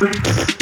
Thank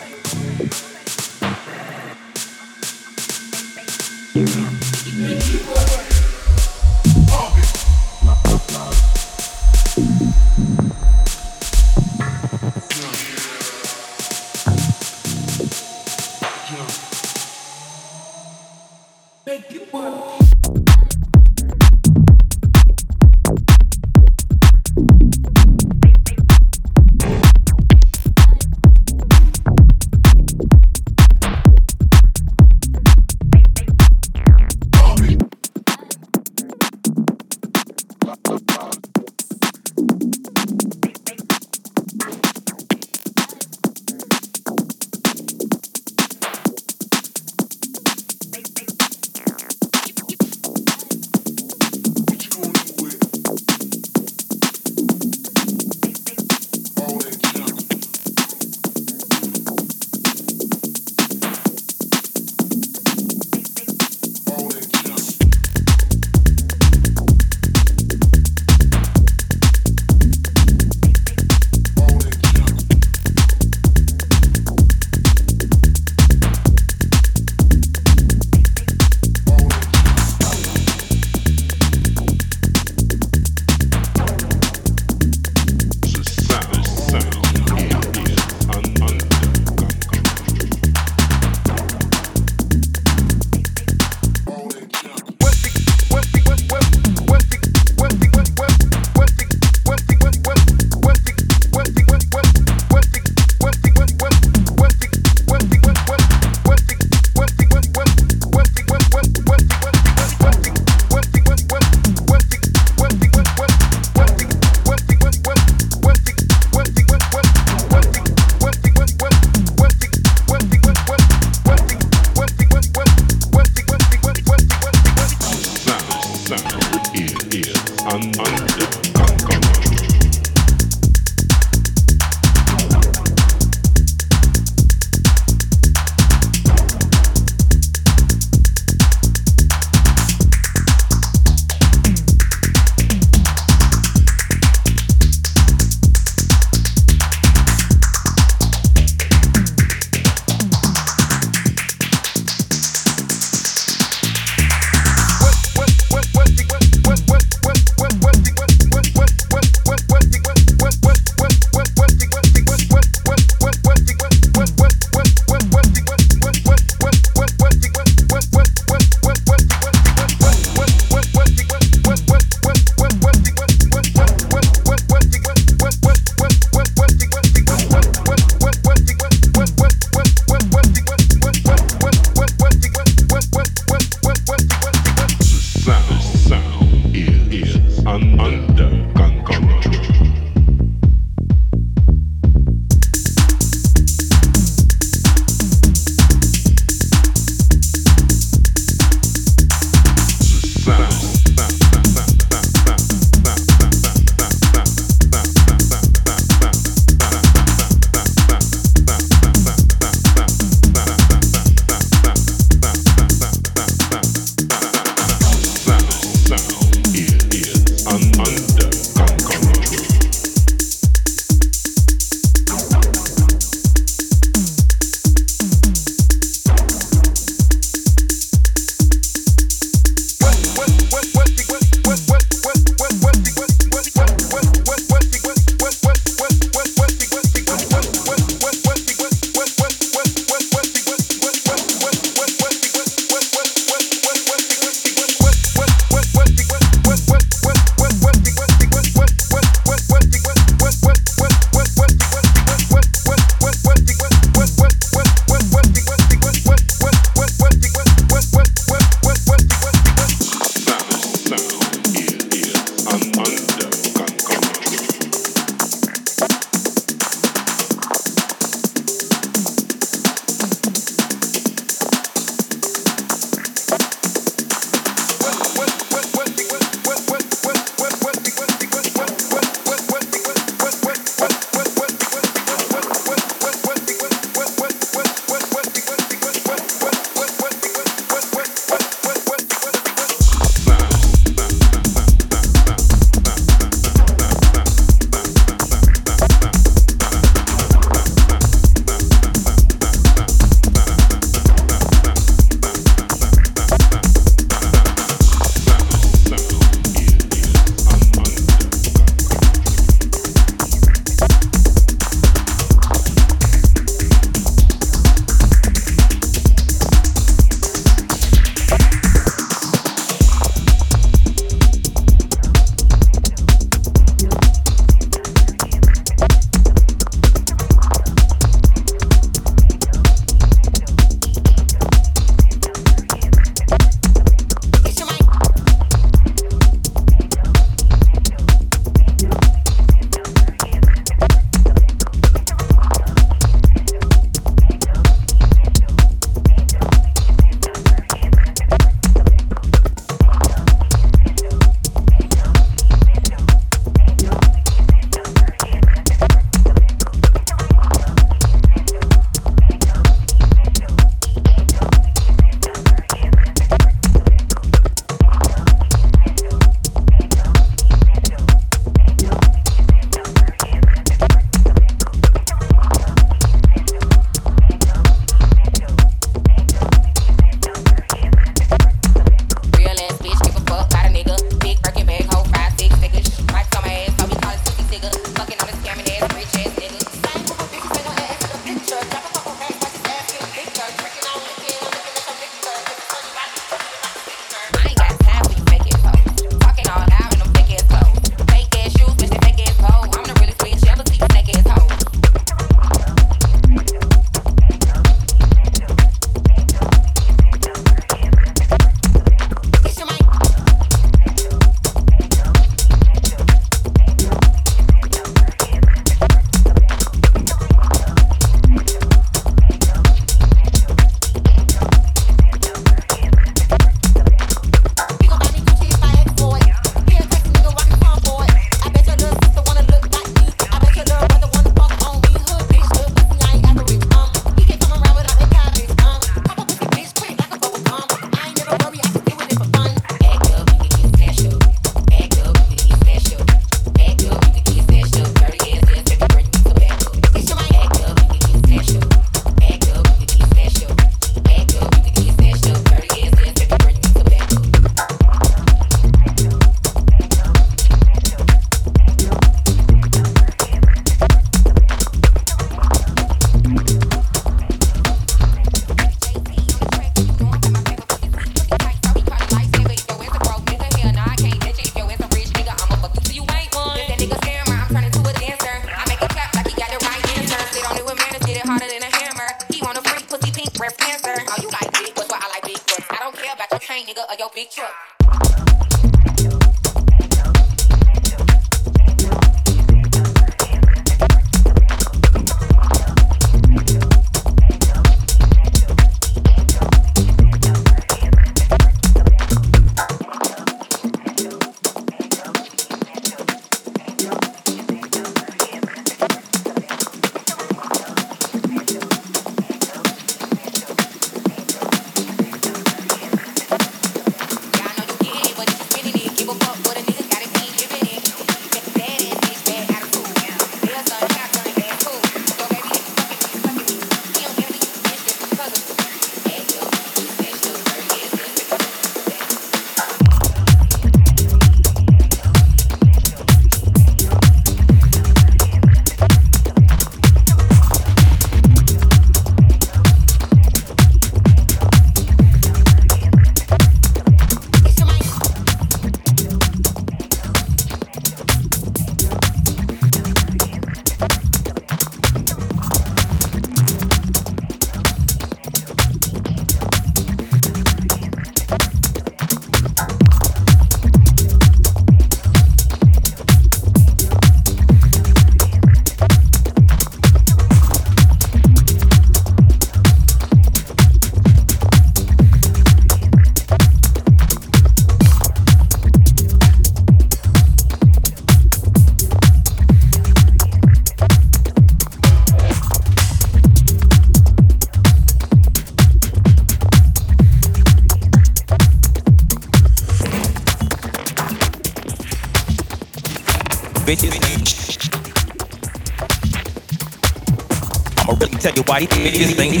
why these bitches ain't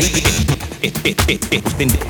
it, it, it, it,